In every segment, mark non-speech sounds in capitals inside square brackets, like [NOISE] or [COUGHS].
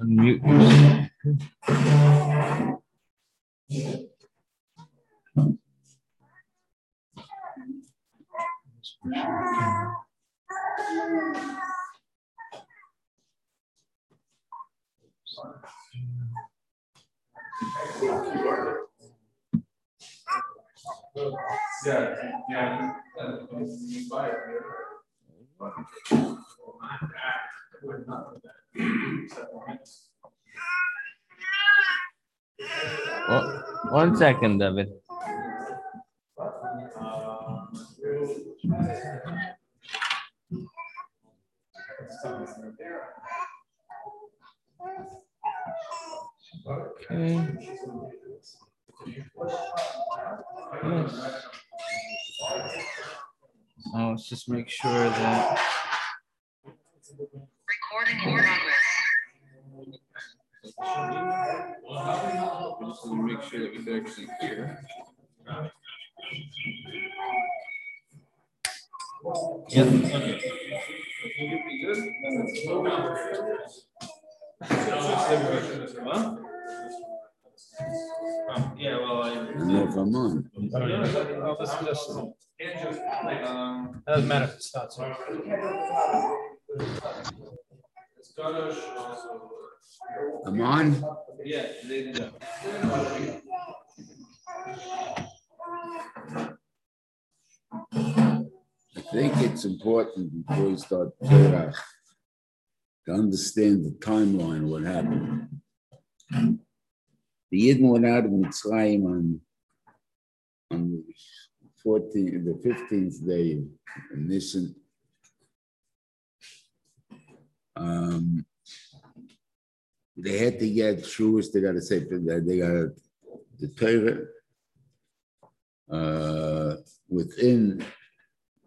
Unmute yourself. Yeah, yeah. One- oh, One second, David. Okay. Yes. Oh, let's just make sure that, Recording in progress. just to make sure that we can actually hear. Yeah, okay. Yeah, well, I. If I'm on. This is just, Um, doesn't matter if it's not, I'm on? Yeah. I think it's important before we start to understand the timeline of what happened. The Yidden went out of Mitzrayim on, on the 14th, the 15th day of Nisan. Um, they had to get Shavuos, they got to say, they got the Torah. Uh, within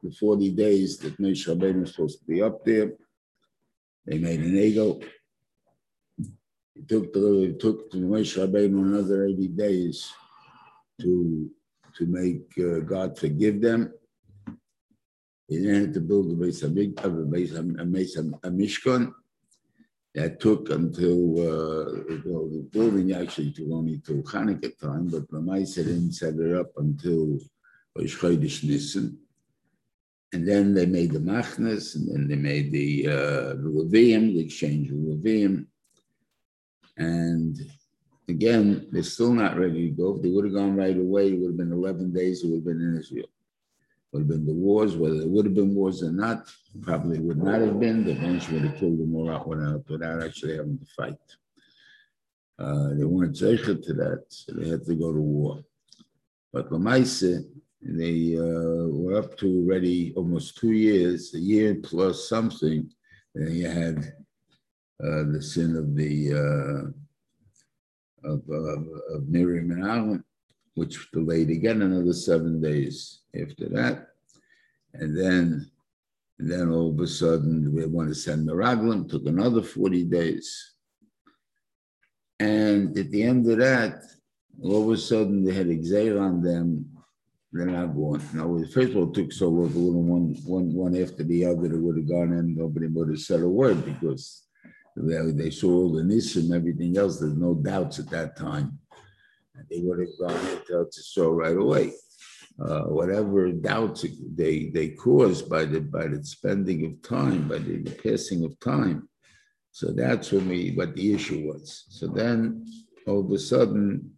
the 40 days that Moshe Rabbeinu was supposed to be up there. They made an Egel. It took the it took to Moshe Rabbeinu another 80 days to to make uh, God forgive them. He had to build a base of a base a mishkan. That took until uh, well, the building actually took only till Hanukkah time, but Lamaisa didn't set it up until Rosh Chodesh Nisan. And then they made the Machnas, and then they made the uh, the exchange of. And again, they're still not ready to go. If they would have gone right away, it would have been 11 days, it would have been in Israel. Would have been the wars, whether there would have been wars or not, probably would not have been. The French would have killed them all out without, without actually having to fight. Uh, they weren't zeichet to that, so they had to go to war. But Lamaise, they uh, were up to already almost two years, a year plus something. And you had uh, the sin of the uh, of, of, of Miriam and Aaron, which delayed again another seven days after that. And then, and then all of a sudden, we want to send the Raglim, took another 40 days. And at the end of that, all of a sudden, they had exile on them they're not going. Now, first of all, it took so long, one, one, one after the other, they would have gone in, nobody would have said a word because they, they saw all the nis and everything else. There's no doubts at that time. They would have gone into so right away. Uh, whatever doubts they they caused by the by the spending of time, by the, the passing of time. So that's when we what the issue was. So then all of a sudden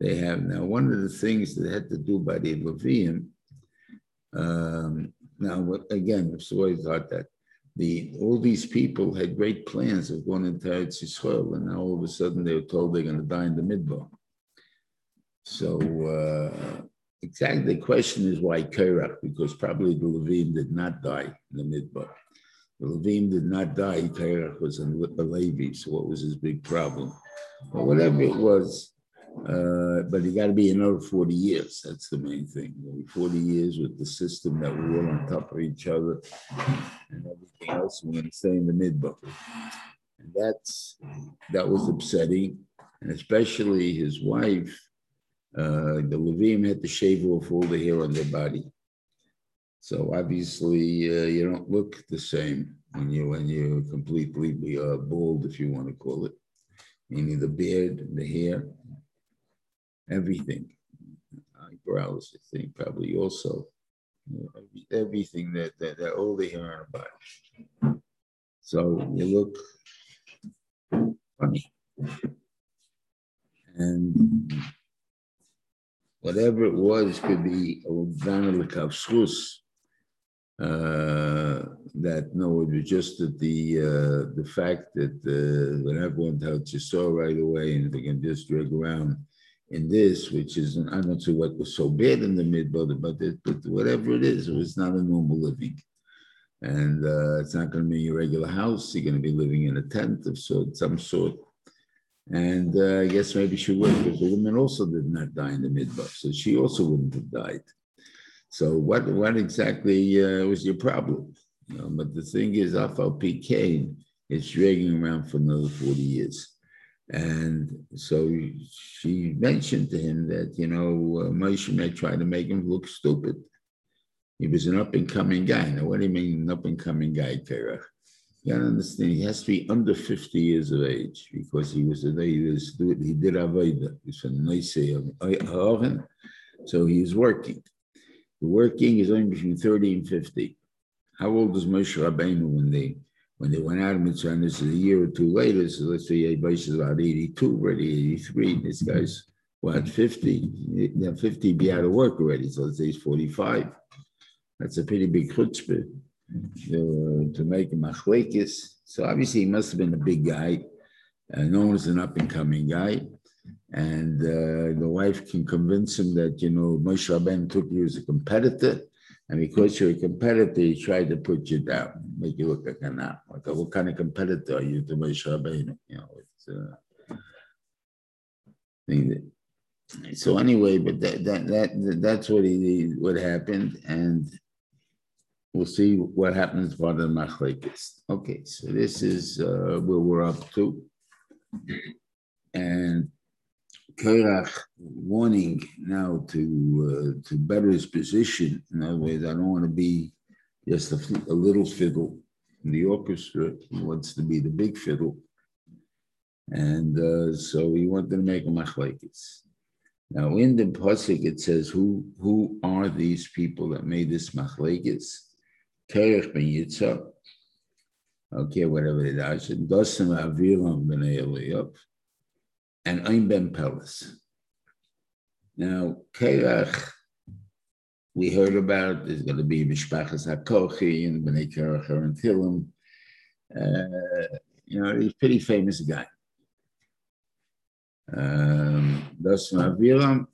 they have now one of the things that had to do by the Levium. Um, now again, I've always thought that the all these people had great plans of going into Eretz Yisrael, and now all of a sudden they were told they're going to die in the midbar. So uh, exactly the question is why Korach, because probably the Levim did not die in the midbar. The Levim did not die. Korach was a, Levi, so what was his big problem? Whatever it was, uh, but it got to be another 40 years. That's the main thing. 40 years with the system that we're all on top of each other and everything else. We're going to stay in the midbar. And that's that was upsetting. And especially his wife, uh, the Levim had to shave off all the hair on their body. So obviously, uh, you don't look the same when you when you're completely uh, bald, if you want to call it, meaning the beard, the hair, everything, eyebrows. I think probably also you everything that that, that all the hair on the body. So you look funny, and whatever it was could be a. Uh, that no, it was just that the uh, the fact that uh, when everyone tells you so right away, and they can just drag around in this, which is I don't sure what was so bad in the mid, but but, it, but whatever it is, it was not a normal living, and uh, it's not going to be your regular house. You're going to be living in a tent of sort, some sort. And uh, I guess maybe she would, because the woman also did not die in the midbar, so she also wouldn't have died. So what what exactly uh, was your problem? You know, but the thing is, FLP Kane is dragging around for another 40 years. And so she mentioned to him that, you know, uh, Moshe may try to make him look stupid. He was an up and coming guy. Now, what do you mean, an up and coming guy, Terach? You gotta understand, he has to be under 50 years of age because he was a he, was, he did Avodah. He's Neisei of Haven. So he is working. The working is only between 30 and 50. How old is Moshe Rabbeinu when they when they went out of Mitzrayim? This is a year or two later. So let's say Moshe is about 82, already 83. This guy's what 50? Now 50 be out of work already. So let's say he's 45. That's a pretty big chutzpah to, to make a machlekes. So obviously he must have been a big guy, uh, known as an up and coming guy. And uh, the wife can convince him that, you know, Moshe Rabbeinu took you as a competitor. And because you're a competitor, he tried to put you down, make you look like a now. Like, what kind of competitor are you to Moshe Rabbeinu? You know, it's uh, so anyway, but that, that that that's what he what happened, and we'll see what happens for the machlekes. Okay, so this is uh, where we're up to, and Korach wanting now to uh, to better his position. In other words, I don't want to be just a, a little fiddle in the orchestra. He wants to be the big fiddle, and uh, so he wanted to make a machlekes. Now in the pasuk it says, "Who who are these people that made this machlekes?" Kerech ben Yitzhar. Okay, whatever it is. Dosim Aviram ben Eliyav and Ein ben Peles. Now, Kerach, we heard about there's going to be Mishpachas HaKochi and Bnei Kerach and. Uh, you know, he's a pretty famous guy. Um, Dosim Aviram,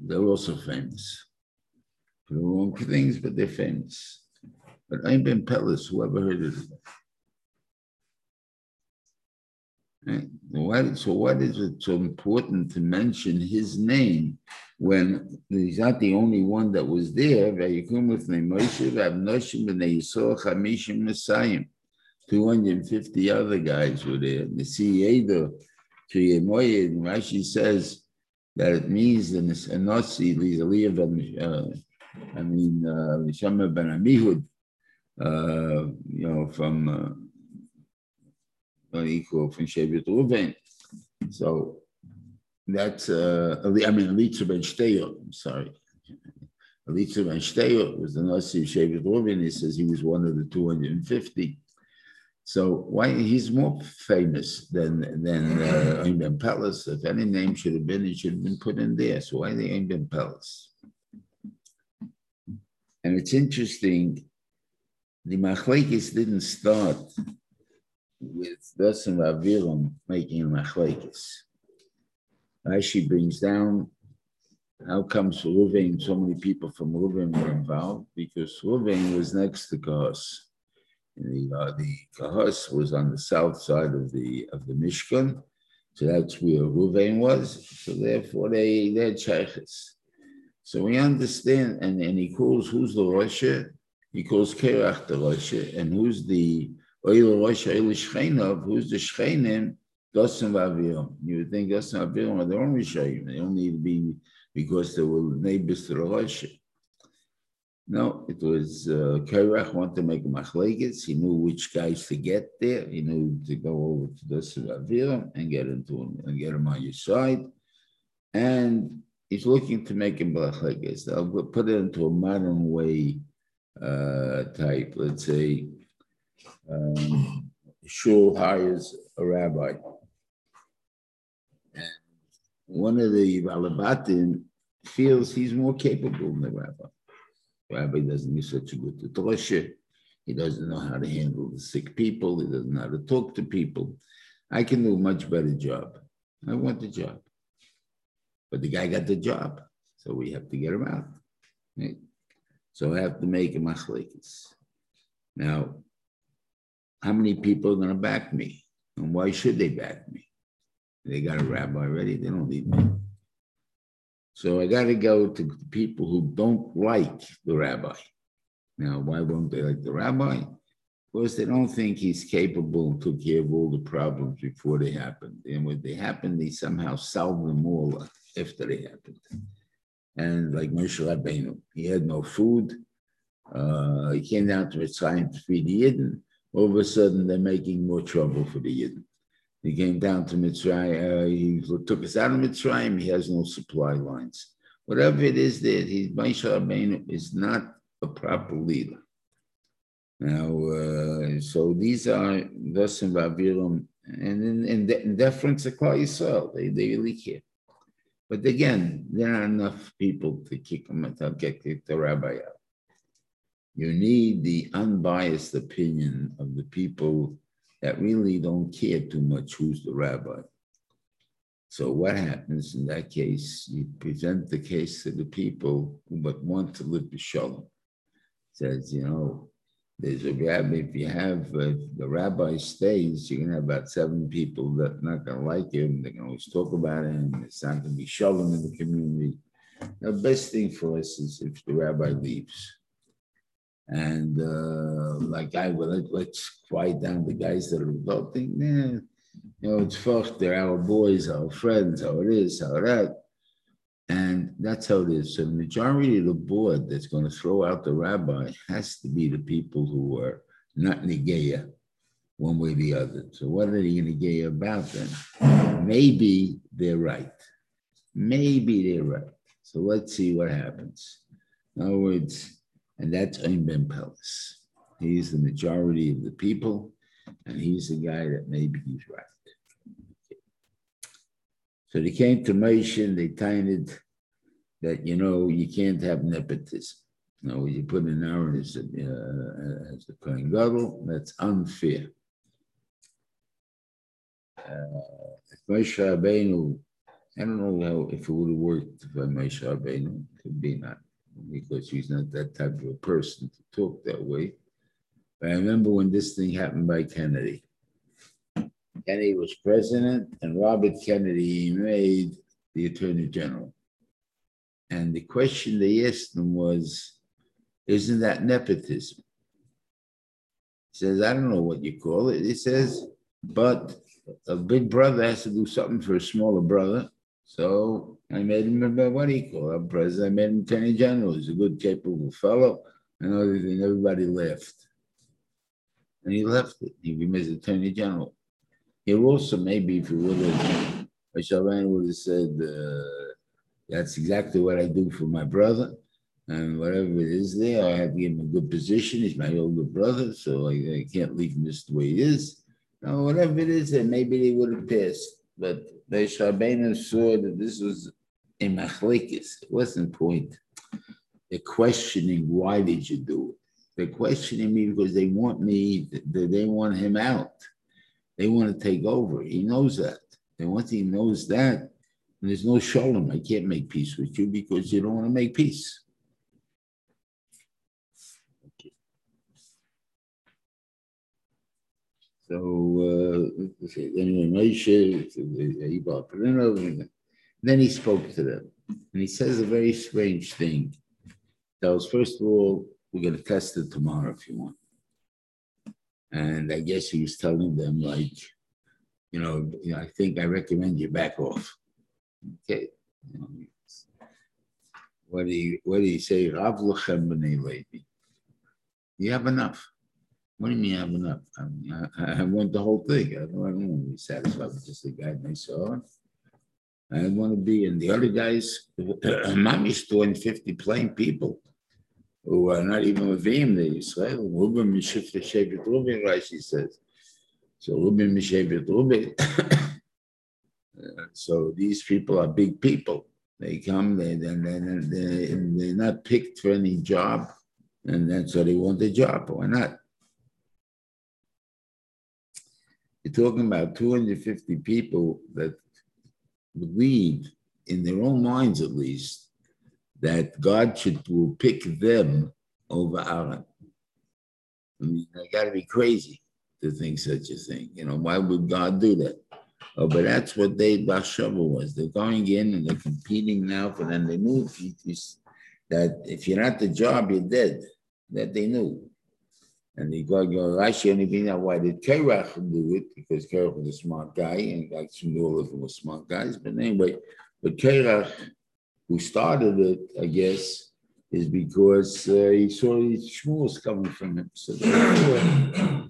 they're also famous. For the wrong things, but they're famous. But Ein ben Peles, whoever heard it? Right? Why, so what is it so important to mention his name when he's not the only one that was there? 250 other guys were there. The and Rashi says that it means in this Anasi, uh, I mean, uh, Shama ben Amihud, uh, you know, from uh, equal from Shevet Ruven. So that's, uh, I mean, Elitzer ben Shedeur, I'm sorry. Elitzer ben Shedeur was the Nasi of Shevet Ruven. He says he was one of the 250. So why he's more famous than than uh, ben Peles. If any name should have been, it should have been put in there. So why the ben Peles? And it's interesting. The Machlekes didn't start with Dasim Aviram making Machlekes. Rashi brings down how comes Ruvain, so many people from Ruvain were involved because Ruvain was next to Kahos. The, uh, the Kahos was on the south side of the of the Mishkan, so that's where Ruvain was. So therefore, they they had shaykhs. So we understand, and, and he calls who's the Rosh? He calls Kerach the Rosh, and who's the Oil Rosh Oil who's the Shchenim? Dosim Aviram. You would think Dosim Aviram are the only Shayim. They only need to be because they were neighbors to the Rosh. No, it was uh, Korach wanted to make a machlekes. He knew which guys to get there. He knew to go over to the Avira and get into him and get him on your side. And he's looking to make him machlekes. I'll put it into a modern way uh, type. Let's say um, shul hires a rabbi. And one of the Balabatim feels he's more capable than the rabbi. Rabbi doesn't give such a good tutorship. He doesn't know how to handle the sick people. He doesn't know how to talk to people. I can do a much better job. I want the job. But the guy got the job. So we have to get him out. Right? So I have to make a machlekes. Now, how many people are going to back me? And why should they back me? They got a rabbi already. They don't need me. So I got to go to people who don't like the rabbi. Now, why won't they like the rabbi? Because they don't think he's capable and took care of all the problems before they happened. And when they happened, they somehow solved them all after they happened. And like Moshe Rabbeinu, he had no food. Uh, he came down to Mitzrayim to feed the Yidden. All of a sudden, they're making more trouble for the Yidden. He came down to Mitzrayim. Uh, he took us out of Mitzrayim. He has no supply lines. Whatever it is that he's Moshe Rabbeinu is not a proper leader. Now, uh, so these are Dasim Vaviram, and in, in, de- in deference to Klal Yisrael, they, they really care. But again, there are enough people to kick them to get the rabbi out. You need the unbiased opinion of the people that really don't care too much who's the rabbi. So what happens in that case? You present the case to the people who want to live the shalom. Says, you know, there's a rabbi. If you have uh, the rabbi stays, you're gonna have about seven people that are not gonna like him. They're gonna always talk about him. It's not gonna be shalom in the community. The best thing for us is if the rabbi leaves. And uh, like I will let, let's quiet down the guys that are adulting. Yeah, you know, it's fucked. They're our boys, our friends, how it is, how that. And that's how it is. So the majority of the board that's going to throw out the rabbi has to be the people who are not Negeya, one way or the other. So what are they Negeya about then? Maybe they're right. Maybe they're right. So let's see what happens. In other words, and that's Ein Ben Peles. He's the majority of the people, and he's the guy that maybe he's right. So they came to Moshe and they timed that, you know, you can't have nepotism. Know, you put an Aaron as a, uh, as a Kohen Gadol, that's unfair. Uh, if Moshe Rabbeinu, I don't know how, if it would have worked by Moshe Rabbeinu, could be not, because he's not that type of a person to talk that way. But I remember when this thing happened by Kennedy. Kennedy was president, and Robert Kennedy made the attorney general. And the question they asked him was, Isn't that nepotism? He says, I don't know what you call it. He says, But a big brother has to do something for a smaller brother. So I made him, what do you call it? President. I made him attorney general. He's a good, capable fellow. And everybody laughed. And he left it. He became attorney general. He also maybe if he would have, Shaban would have said, uh, "That's exactly what I do for my brother, and whatever it is there, I have to give him a good position. He's my older brother, so I, I can't leave him just the way he is. Now, whatever it is, then maybe they would have passed. But the Shabbat saw that this was a machlekes. It wasn't point. They're questioning why did you do it. They're questioning me because they want me. They want him out. They want to take over. He knows that. And once he knows that, there's no shalom. I can't make peace with you because you don't want to make peace. So uh, anyway, Moshe, then he spoke to them, and he says a very strange thing. Tells first of all, we're going to test it tomorrow if you want. And I guess he was telling them, like, you know, you know I think I recommend you back off. Okay. What do you, what do you say? You have enough. What do you mean you have enough? I, mean, I, I want the whole thing. I don't, I don't want to be satisfied with just the guy I saw. I want to be, and the other guys, [CLEARS THROAT] Mami's 250 plain people who are not even him, the Israel. Ruben Mishif Shevet Ruben, Rashi says. So Ruben Mishevet Ruben. [COUGHS] So these people are big people. They come, they, they, they, they, they're not picked for any job, and then so they want a job. Why not? You're talking about 250 people that believe, in their own minds at least, that God should will pick them over Aaron. I mean, I got to be crazy to think such a thing. You know, why would God do that? Oh, but that's what they Bashava was. They're going in and they're competing now for them. They knew if you- that if you're not the job, you're dead. That they knew. And they go, go Rashi only being out why did Kerach do it? Because Kerach was a smart guy, and actually all of them were smart guys. But anyway, but Kerach, who started it, I guess, is because uh, he saw shmuels coming from him. So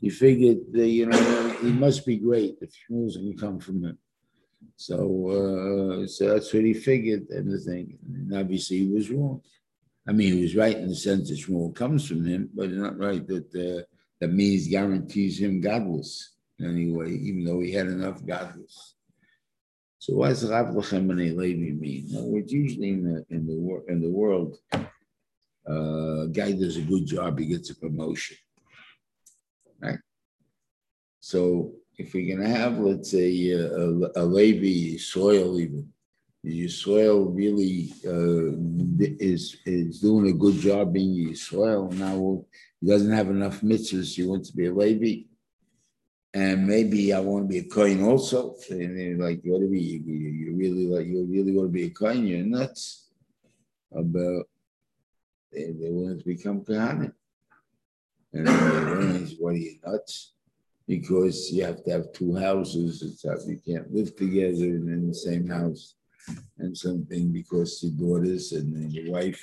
he figured, you know, he must be great if shmuels can come from him. So, uh, so that's what he figured and the thing. And obviously, he was wrong. I mean, he was right in the sense that Shmuel comes from him, but not right that uh, that means guarantees him gadlus anyway, even though he had enough gadlus. So what does Rav Lechem B'nai Levi mean? In other words, usually in the in the in the world, uh, a guy does a good job, he gets a promotion, right? So if we're gonna have, let's say, a, a, a Levi soil even, your soil really uh, is is doing a good job being your soil. Now he doesn't have enough mitzvahs. He wants to be a Levi, and maybe I want to be a Kohen also. And like, what do we? You, you really like? You really want to be a Kohen? You're nuts. About they, they want to become Kohanim, and then what are you nuts? Because you have to have two houses. It's how you can't live together in the same house and something because your daughters and your wife,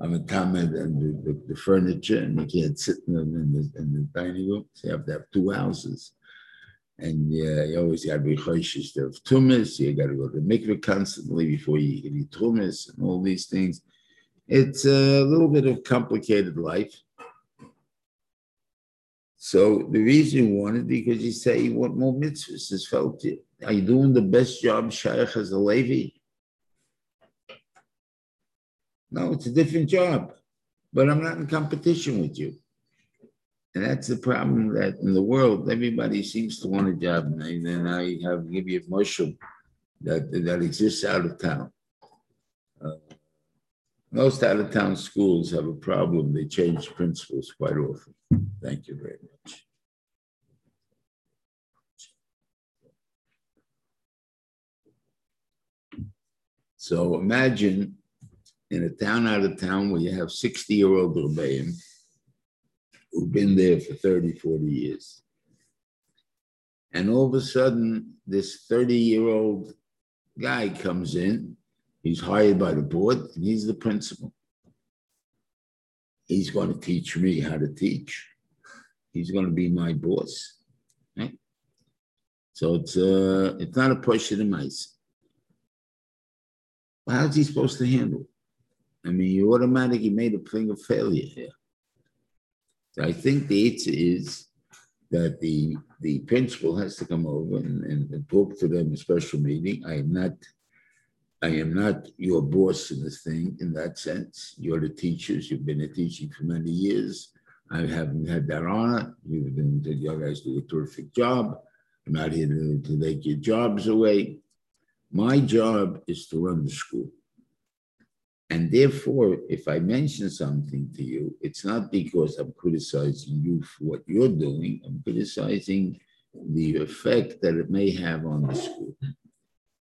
I'm a Talmud and the, the, the furniture, and you can't sit in the, in the, in the dining room. So you have to have two houses. And yeah, you always got to be choishes of tumis. You got to go to mikveh constantly before you eat tumis and all these things. It's a little bit of complicated life. So the reason you want it because you say you want more mitzvahs. Is felt. Are you doing the best job, Shaykh, as a Levi? No, it's a different job, but I'm not in competition with you. And that's the problem that in the world, everybody seems to want a job. And then I have give you a mushroom that, that exists out of town. Uh, most out of town schools have a problem. They change principals quite often. Thank you very much. So imagine in a town out of town where you have 60 year old Rebbeim who've been there for 30, 40 years. And all of a sudden, this 30 year old guy comes in, he's hired by the board, and he's the principal. He's going to teach me how to teach. He's going to be my boss. Right? So it's uh, it's not a push of the mice. How's he supposed to handle? I mean, you automatically made a thing of failure here. So I think the answer is that the the principal has to come over and, and, and talk to them in a special meeting. I am not I am not your boss in this thing in that sense. You're the teachers. You've been a teaching for many years. I haven't had that honor. You've been you guys do a terrific job. I'm not here to, to take your jobs away. My job is to run the school. And therefore, if I mention something to you, it's not because I'm criticizing you for what you're doing, I'm criticizing the effect that it may have on the school.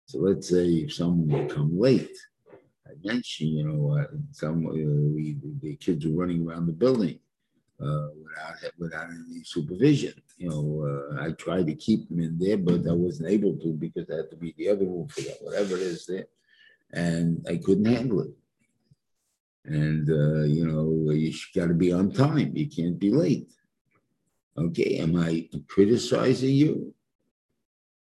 So let's say if someone will come late, I mentioned, you know, uh, some uh, we, the kids were running around the building uh, without without any supervision. You know, uh, I tried to keep them in there, but I wasn't able to because I had to be the other room for that, whatever it is there, and I couldn't handle it. And, uh, you know, you got to be on time. You can't be late. Okay, am I criticizing you?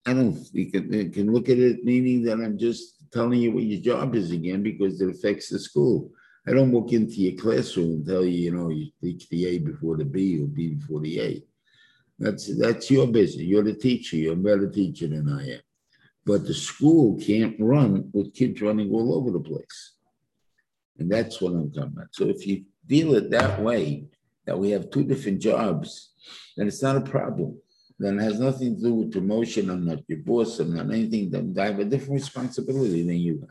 I don't, you can, you can look at it meaning that I'm just telling you what your job is again because it affects the school. I don't walk into your classroom and tell you, you know, you teach the A before the B or B before the A. That's that's your business. You're the teacher. You're a better teacher than I am. But the school can't run with kids running all over the place. And that's what I'm talking about. So if you deal it that way, that we have two different jobs, then it's not a problem. Then it has nothing to do with promotion. I'm not your boss. I'm not anything. I have a different responsibility than you have.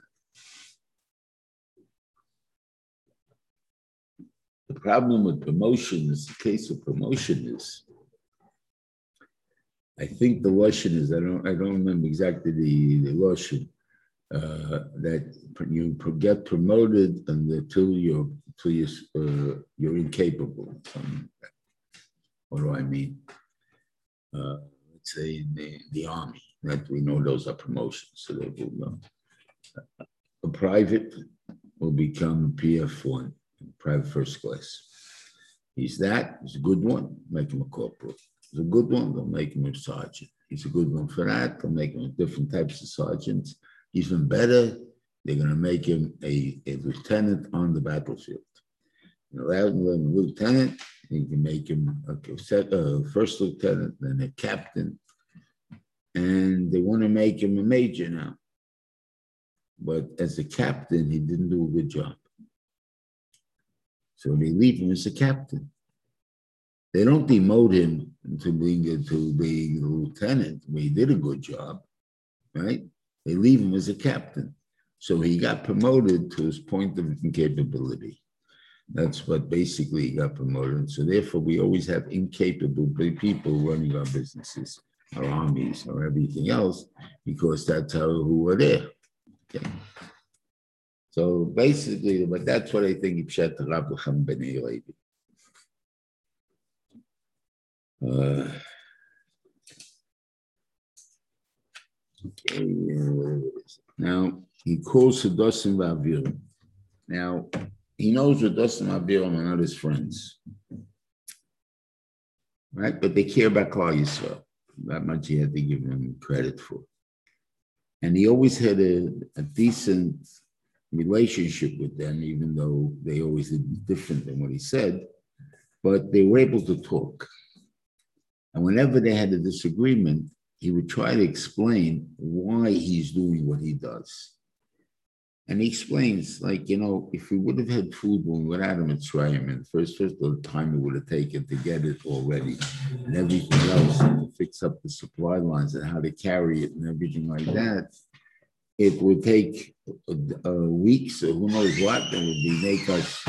The problem with promotion is the case of promotion is I think the Russian is, I don't, I don't remember exactly the, the Russian, that you get promoted until you're, you're, uh, you're incapable. What do I mean? Uh, let's say in the, the army, that we know those are promotions, so they will go. A private will become a PF1, private first class. He's that, he's a good one, make him a corporal. He's a good one, they'll make him a sergeant. He's a good one for that, they'll make him different types of sergeants. Even better, they're going to make him a, a lieutenant on the battlefield. Allow him a lieutenant, you can make him a, a uh, first lieutenant, then a captain, and they want to make him a major now. But as a captain, he didn't do a good job. So they leave him as a captain. They don't demote him to being to being a lieutenant where he did a good job, right? They leave him as a captain. So he got promoted to his point of incapability. That's what basically he got promoted. So therefore, we always have incapable people running our businesses, our armies, or everything else, because that's how who are there. Okay. So basically, but that's what I think Ibshat Rabbi Ben Levi. Uh, okay, now he calls Sadosim Vavirim. Now he knows Sadosim Vavirim are not his friends, right? But they care about Klal Yisrael. That much he had to give him credit for. And he always had a, a decent relationship with them, even though they always did different than what he said. But they were able to talk. And whenever they had a disagreement, he would try to explain why he's doing what he does. And he explains, like, you know, if we would have had food when we were at him at Shrayim, and first, first of the time it would have taken to get it already, and everything else, and to fix up the supply lines and how to carry it and everything like that, it would take uh, weeks or who knows what, that would be make us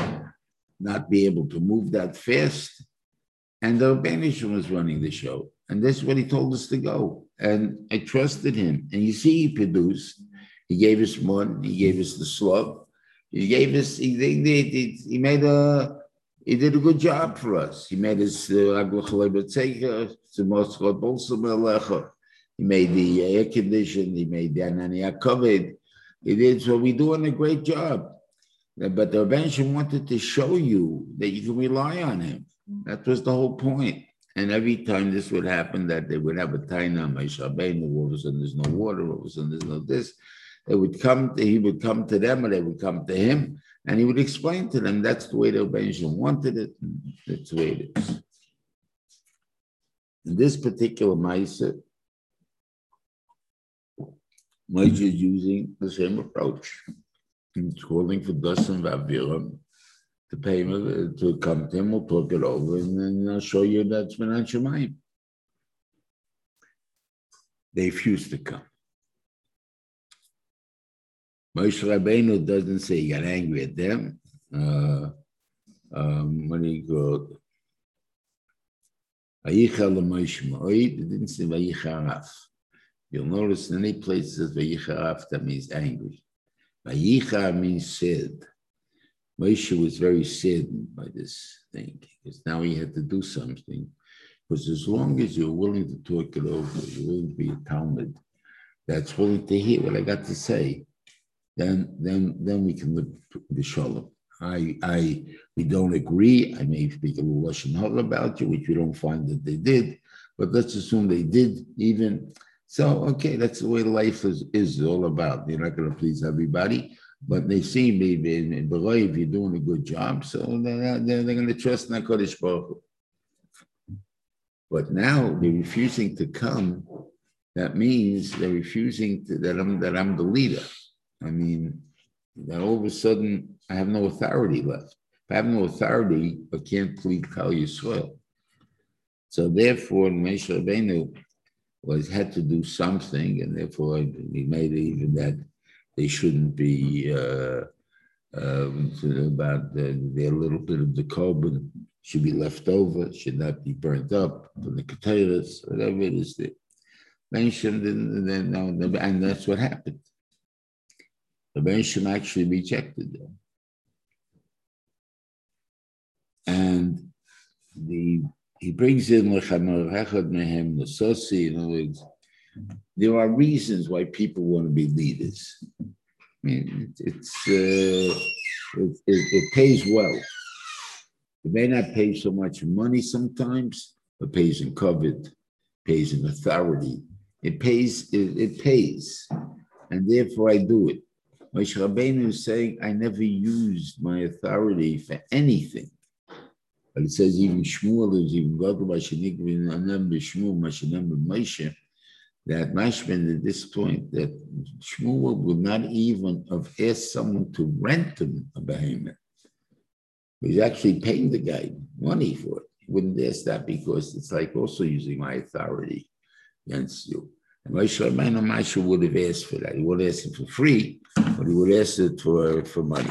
not be able to move that fast. And the Banishon was running the show. And that's what he told us to go. And I trusted him. And you see, he produced. He gave us one. He gave us the slug. He gave us. He, he, he made a. He did a good job for us. He made us. the Uh, he made the air conditioned. He made the Anania covered. He did. So we're doing a great job. But the Rebbeinu wanted to show you that you can rely on him. That was the whole point. And every time this would happen, that they would have a taina, my shabein, all of a sudden there's no water, all of a sudden there's no this. They would come, to, he would come to them, or they would come to him, and he would explain to them that's the way the Rebbeinu wanted it. That's the way it is. In this particular Maisa, Moshe is using the same approach. He's calling for Dasan Vaviram to pay him, to come to him, we'll talk it over, and then I'll show you that's Menan Shemayim. They refuse to come. Moshe Rabbeinu doesn't say he got angry at them. Uh, um, when he go, Vayicha Moshe Moed, it didn't say Vayicha You'll notice in any places Vayicha that means angry. Vayicha means said. Moshe was very saddened by this thing because now he had to do something. Because as long as you're willing to talk it over, you're willing to be a Talmud that's willing to hear what I got to say, then then then we can live the shalom. I, I, we don't agree. I may speak a little Lashon Hara about you, which we don't find that they did, but let's assume they did even. So, okay, that's the way life is, is all about. You're not going to please everybody, but they see me and believe you're doing a good job, so they're, uh, they're, they're going to trust in HaKadosh Baruch. But now they're refusing to come. That means they're refusing to, that I'm that I'm the leader. I mean, that all of a sudden I have no authority left. If I have no authority, I can't plead Klal Yisrael. So therefore, Moshe Rabbeinu was had to do something, and therefore he made even that they shouldn't be uh, uh, about the, their little bit of the carbon should be left over, should not be burnt up from the potatoes, whatever it is they mentioned, and, then, and that's what happened. The Bensham actually rejected them. And the he brings in mehem the sosi, in other words, there are reasons why people want to be leaders. I mean, it's uh, it, it, it pays well. It may not pay so much money sometimes, but pays in kavod, pays in authority. It pays, it, it pays. And therefore I do it. Moshe Rabbeinu is saying, I never used my authority for anything. But it says even Shmuel is even God Shmuel Moshe that Mashman at this point that Shmuel would not even have asked someone to rent him a behemoth. He's actually paying the guy money for it. He wouldn't ask that because it's like also using my authority against you. And Moshe Rabbeinu Moshe would have asked for that. He would ask it for free, but he would ask it for, for money.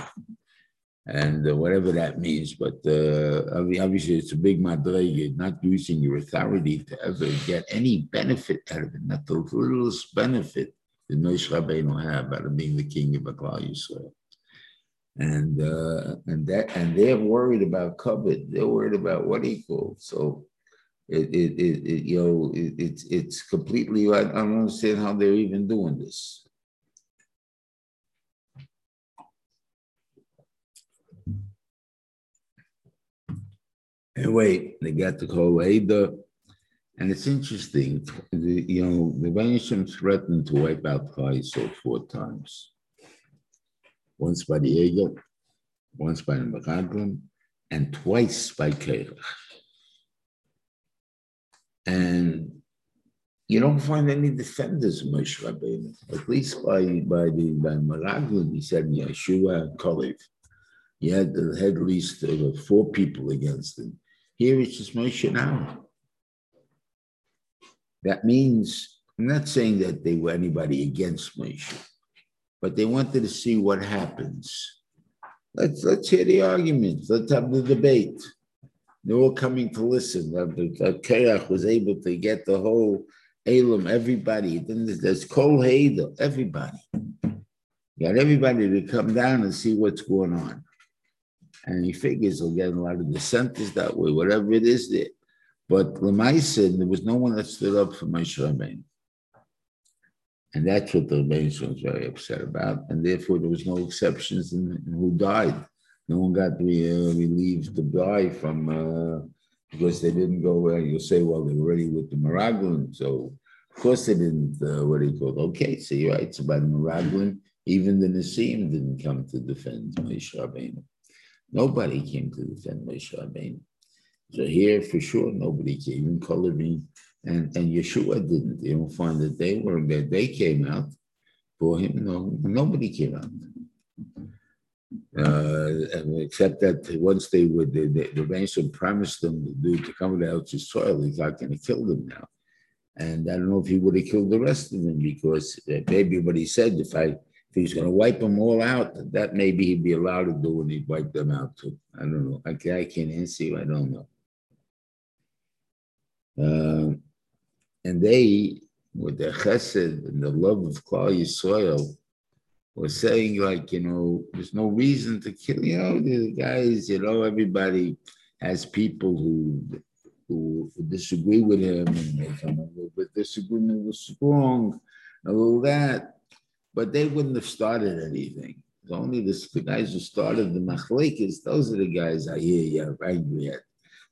And uh, whatever that means, but uh, obviously it's a big madrege, not using your authority to ever get any benefit out of it, not the littlest benefit that Moshe Rabbeinu have out of being the king of Aklal Yisrael and uh, and that and they're worried about kavod. They're worried about what equals. So it, it, it, it you know it, it's it's completely. I, I don't understand how they're even doing this. Anyway, they got the call Ada, and it's interesting. The, you know, the Vanishim threatened to wipe out Chayesol four times once by the Egel, once by the Meraglim, and twice by Kerach. And you don't find any defenders of Moshe Rabbeinu, at least by, by the by Meraglim, he said Yeshua Kalev. He had, had at least uh, four people against him. Here it's just Moshe now. That means, I'm not saying that they were anybody against Moshe but they wanted to see what happens. Let's let's hear the arguments. Let's have the debate. They're all coming to listen. Kerach was able to get the whole Elam, everybody. Then there's Kol Heida, everybody. Got everybody to come down and see what's going on. And he figures he'll get a lot of dissenters that way, whatever it is there. But Lemaisen, there was no one that stood up for Moshe Rabbeinu. And that's what the Rebbeinu was very upset about. And therefore, there was no exceptions in, in who died. No one got re, uh, relieved to die from, uh, because they didn't go, uh, you'll say, well, they were ready with the Meraglim. So, of course, they didn't, uh, what do you call it? Okay, so you're right, it's about the Meraglim. Even the Nasim didn't come to defend Moshe Rabbeinu. Nobody came to defend Moshe Rabbeinu. So here, for sure, nobody came. Even Kolavim and, and Yeshua didn't. You don't find that they were that they came out for him. No, nobody came out. Uh, except that once they would, the, the, the ransom promised them to do to come to soil, he's not going to kill them now. And I don't know if he would have killed the rest of them because uh, maybe what he said, if I if he's going to wipe them all out, that maybe he'd be allowed to do and he'd wipe them out too. I don't know. I, I can't answer you. I don't know. Uh, and they, with their chesed and the love of Klal Yisrael, were saying like, you know, there's no reason to kill, you know, the guys, you know, everybody has people who who disagree with him and they come little bit disagreement was strong, a little that, but they wouldn't have started anything. Only the guys who started the machlekes, those are the guys I hear you are angry at.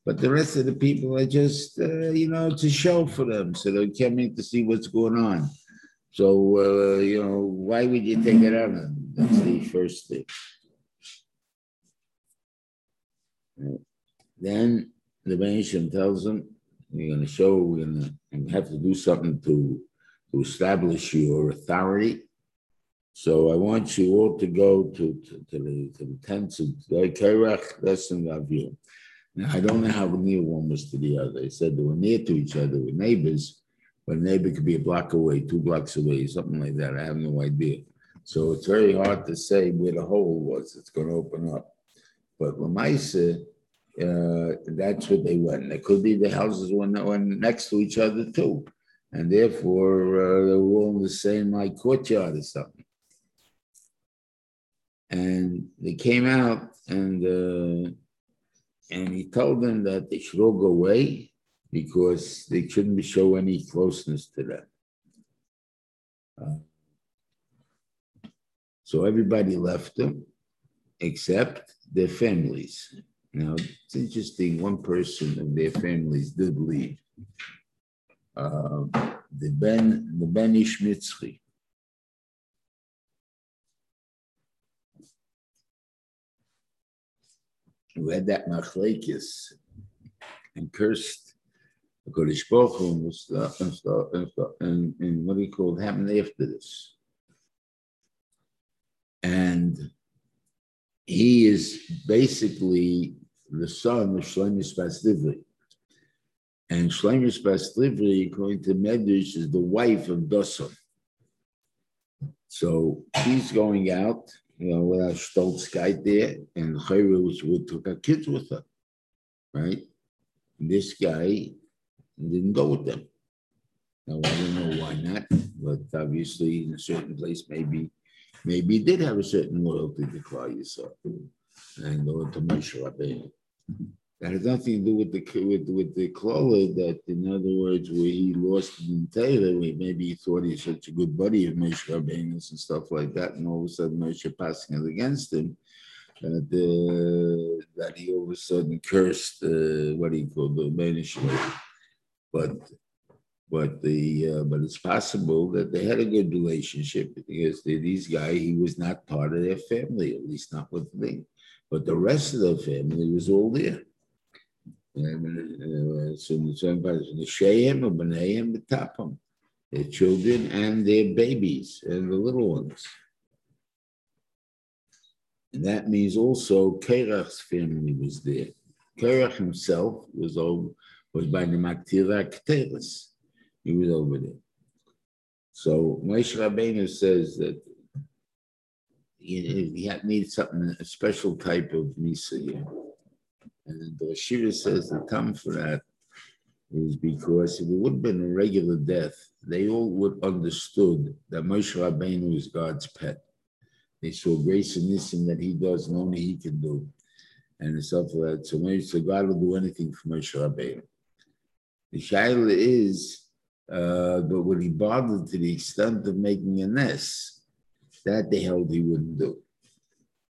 But the rest of the people are just, uh, you know, it's a show for them. So they're coming to see what's going on. So, uh, you know, why would you take it out on them? That's the first thing. Then the Banishim tells them, you're going to show, we're going to have to do something to, to establish your authority. So I want you all to go to, to, to the, to the tents of Korach, Lesson Avir. Now, I don't know how near one was to the other. They said they were near to each other with neighbors, but a neighbor could be a block away, two blocks away, something like that. I have no idea. So it's very hard to say where the hole was. It's going to open up. But Lamaisa, uh, that's what they went. It could be the houses were, were next to each other too. And therefore, uh, they were all in the same like courtyard or something. And they came out and uh, and he told them that they should all go away because they shouldn't show any closeness to them. Uh, so everybody left them except their families. Now, it's interesting, one person of their families did leave. Uh, the Ben, the Ben Ishmitzri. Who had that machlekes and cursed the Kodesh Baruch and stuff and stuff and stuff and, and what he called happened after this. And he is basically the son of Shlomo Spasdivri. And Shlomo Spasdivri, according to Medrash, is the wife of Dosan. So she's going out, you know, with our Stoltz guy there, and Chayra was would took our kids with her, right? This guy didn't go with them. Now I don't know why not, but obviously in a certain place, maybe, maybe he did have a certain loyalty to Klal Yisrael and or to Moshe Rabbeinu. That has nothing to do with the with with the Klola. That in other words, where he lost in Taylor, where maybe he thought he's such a good buddy of Moshe Rabbeinu and stuff like that, and all of a sudden Moshe passing it against him. That, uh, that he all of a sudden cursed uh, what he called the Banish but but the uh, but it's possible that they had a good relationship because they, these guys he was not part of their family at least not with me but the rest of the family was all there. Their children and their babies and the little ones. And that means also Korach's family was there. Kerach himself was over, was by the Maktira Keteris. He was over there. So Moshe Rabbeinu says that he, he needs something, a special type of Misa here. And the Shiva says the time for that is because if it would have been a regular death, they all would understood that Moshe Rabbeinu is God's pet. They saw grace in this and that he does and only he can do. And stuff like that. So Moshe, God will do anything for Moshe Rabbeinu. The Shaila is, uh, but would he bother to the extent of making a nest? That they held he wouldn't do.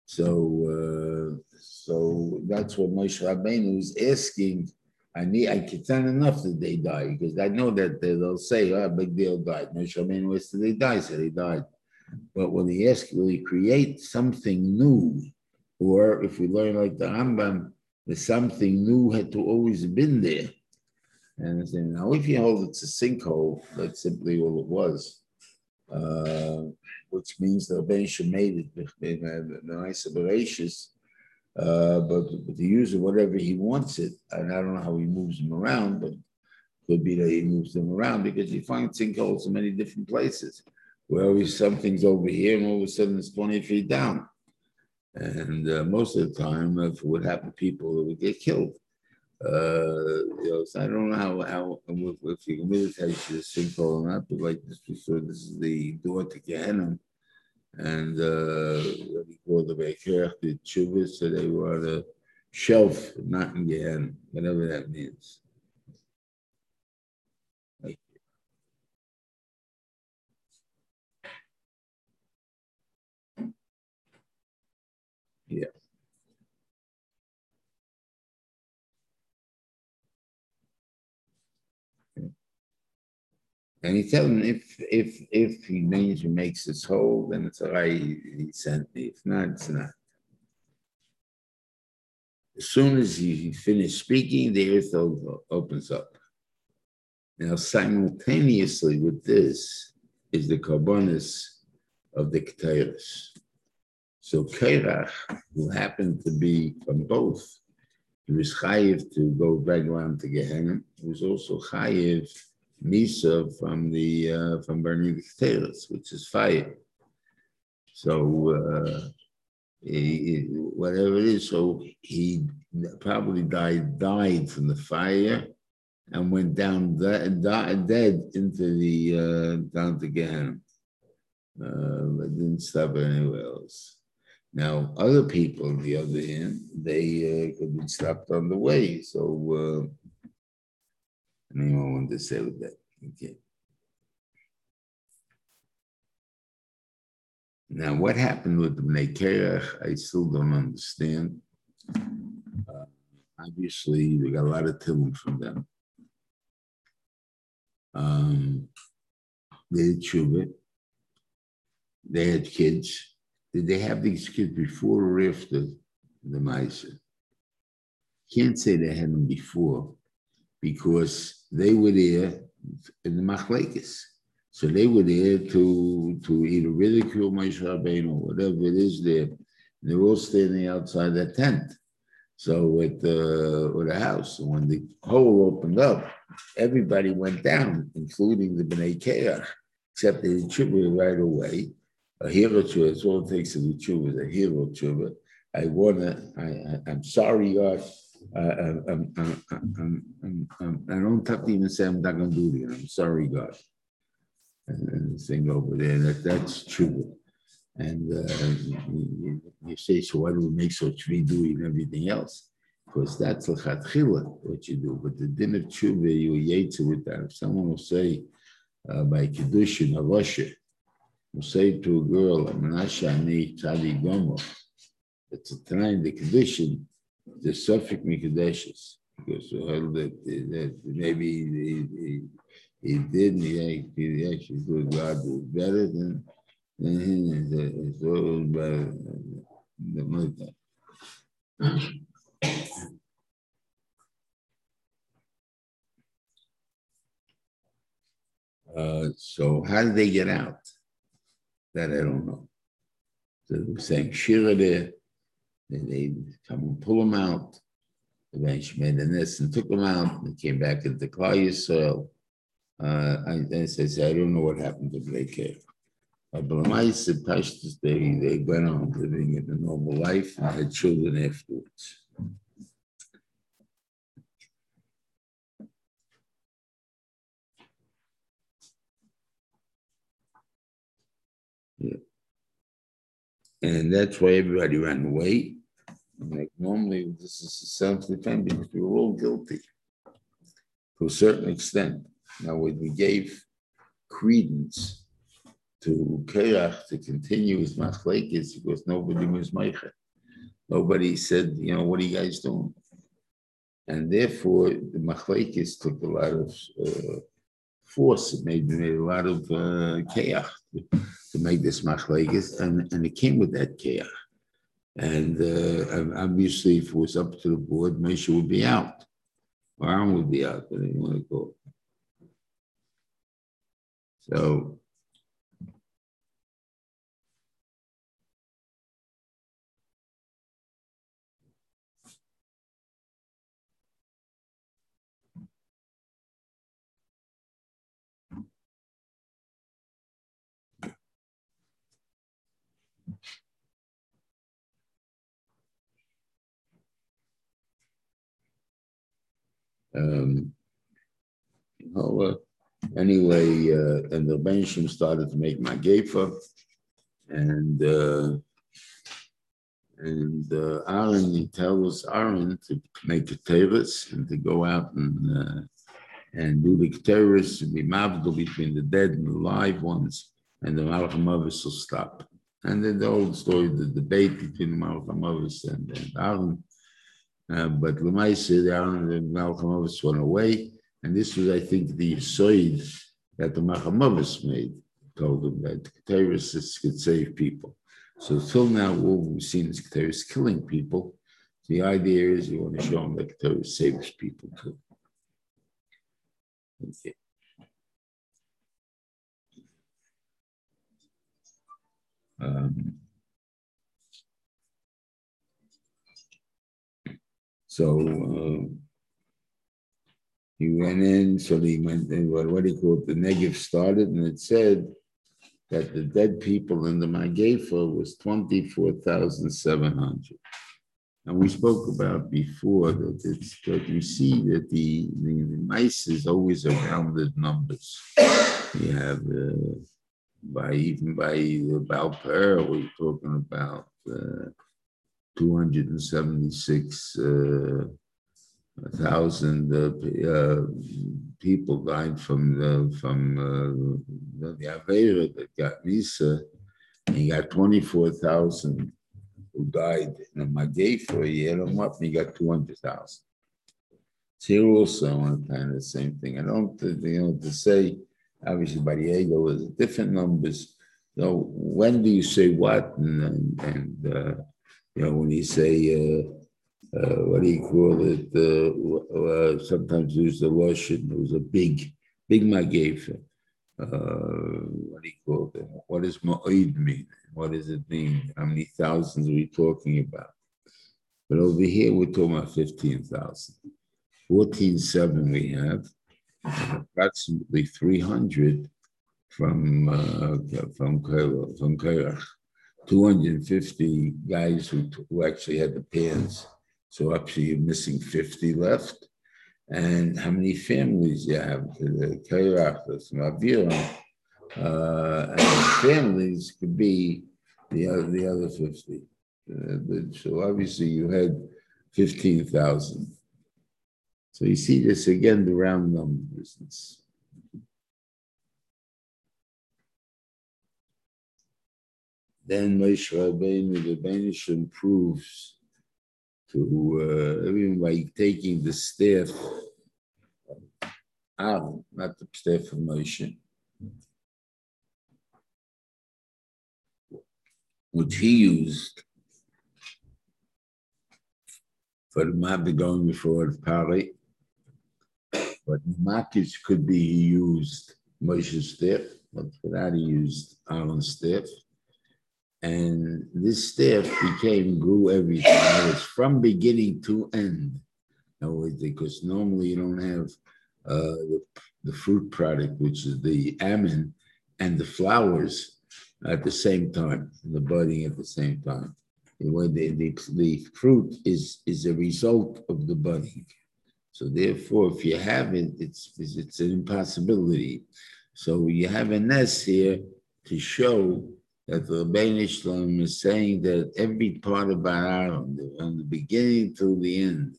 So, uh, so that's what Moshe Rabbeinu was asking. I need, I can tell enough that they die because I know that they'll say, "Oh, big deal, died." Moshe Rabbeinu was they die? So they died. But when he asked, will he create something new, or if we learn like the Rambam, the something new had to always been there. And now, if you hold it's a sinkhole, that's simply all it was. Uh, which means the Rebbeinu made it the nice uh, but, but to use whatever he wants it, and I don't know how he moves them around, but could be that he moves them around because he finds sinkholes in many different places. Where something's over here, and all of a sudden it's 20 feet down. And uh, most of the time, if it would happen, people would get killed. Uh, you know, so I don't know how, how if, you can meditate to the sinkhole or not, but like this, saw this is the door to Gehenna. And uh, what do you call the Beker, the Chubas, so they were on a shelf, not in Gehenna, whatever that means. Yeah. And he tell him if if if he he makes his whole, then it's all right. He, sent me. If not, it's not. As soon as he finished speaking, the earth opens up. Now, simultaneously with this is the carbonus of the Keteris. So Korach, who happened to be from both, he was chayiv to go back around to Gehenna. He was also chayiv Misa from the uh, from burning the Keteris, which is fire. So uh, he, whatever it is, so he probably died died from the fire and went down de- dead into the uh, down to Gehenna. Uh, but didn't stop anywhere else. Now, other people, on the other hand, they uh, could be stopped on the way. So, uh, anyone want to say with that? Okay. Now, what happened with the Bnei Korach, I still don't understand. Uh, obviously, we got a lot of tilling from them. Um, they did tshuva. They had kids. Did they have these kids before or after the Maisa? Can't say they had them before because they were there in the Machlekes. So they were there to, to either ridicule Moshe Rabbeinu or whatever it is there. They were all standing outside that tent. So at the, with the house, and when the hole opened up, everybody went down, including the Bnei Korach, except they did right away. A hero tshuva, it's all it takes to do tshuva, a hero tshuva. I wanna, I, I, I'm sorry, God. I don't have to even say I'm not gonna do it. I'm sorry, God. And, and thing over there, that, that's true. And uh, you, you- say, so why do we make such redo and everything else? Because that's l'chatchila, what you do. But the din of tshuva, you yates with that. If someone will say uh, by kiddushin, a Russia, will say to a girl, "Menashe ani tzadi gomo," it's a time the kiddushin, the suffix mikadeshes, because well, that, that maybe he, he, he didn't, he, he actually thought God was better than, than him. It's, it's all about the mother. Uh, so how did they get out? That I don't know. So they were saying Shira there, and they come and pull them out. Eventually made the nest and took them out and came back into Klal soil. Uh, I, I says, I don't know what happened to Blake Care. But Blamais and Pashtus, they, they went on living in a normal life and had children afterwards. Yeah. And that's why everybody ran away. Like normally, this is self-defense because we were all guilty to a certain extent. Now, when we gave credence to Korach to continue his machlekes because nobody was meicher. Nobody said, you know, what are you guys doing? And therefore, the machlekes took a lot of uh, force. It made, made a lot of uh, Korach to, make this machlekes, and, and it came with that Korach. And uh, obviously, if it was up to the board, Moshe would be out. Or Aaron would be out, whatever you want to call it. So Um, uh, anyway, uh, and the Benshim started to make my gefa, and uh, and uh, Aaron he tells Aaron to make the terrace and to go out and uh, and do the terrorists and be mavdal between the dead and the live ones, and the Malachim will stop. And then the old story, the debate between Malcolm Ovis and, and Aaron. Uh, but Lemaise, the Aaron and Malcolm Ovis went away. And this was, I think, the soid that the Machamovis made, told him that terrorists could save people. So till now, all we've seen is terrorists killing people. The idea is you want to show them that terrorists saves people too. Okay. Um, so uh, he went in, so he went in, what, what call it? The Negev started, and it said that the dead people in the Magefa was 24,700. And we spoke about before that it's that you see that the, the, the mice is always rounded numbers. You have uh, by even by the Balper, we're talking about uh, 276 uh, uh, uh, people died from the from the, the Avera that got Nisa, and you got 24,000 who died in a you add them up and you got 200,000. So here also on kind of the same thing. I don't, you know, to say, obviously by the ego is different numbers. So when do you say what? And, and, and uh, you know, when you say, uh, uh, what do you call it? Uh, sometimes use the Russian. It was a big, big Magefa. Uh, what do you call it? What does Ma'id mean? What does it mean? How many thousands are we talking about? But over here, we're talking about 15,000. 14,7 we have, approximately 300 from uh, from from Korach. 250 guys who, who actually had the pants. So actually you're missing 50 left. And how many families you have? to The Korach, the Mavira, uh, and families could be the other, the other 50. Uh, so obviously you had 15,000. So you see this again, the round number business. Then Moshe Rabbeinu, the Banish improves to uh, even by taking the staff out, not the staff of Moshe, which he used for the Mabbe going before Pari. But Makis could be used Moshe's staff, but for that he used Aaron's staff. And this staff became, grew everything. It was from beginning to end. Because normally you don't have uh, the, the fruit product, which is the almond, and the flowers at the same time, the budding at the same time. When the, the, the fruit is, is a result of the budding. So therefore, if you have it, it's, it's an impossibility. So you have a nest here to show that the Rebbein Islam is saying that every part of Aaron, from the beginning to the end,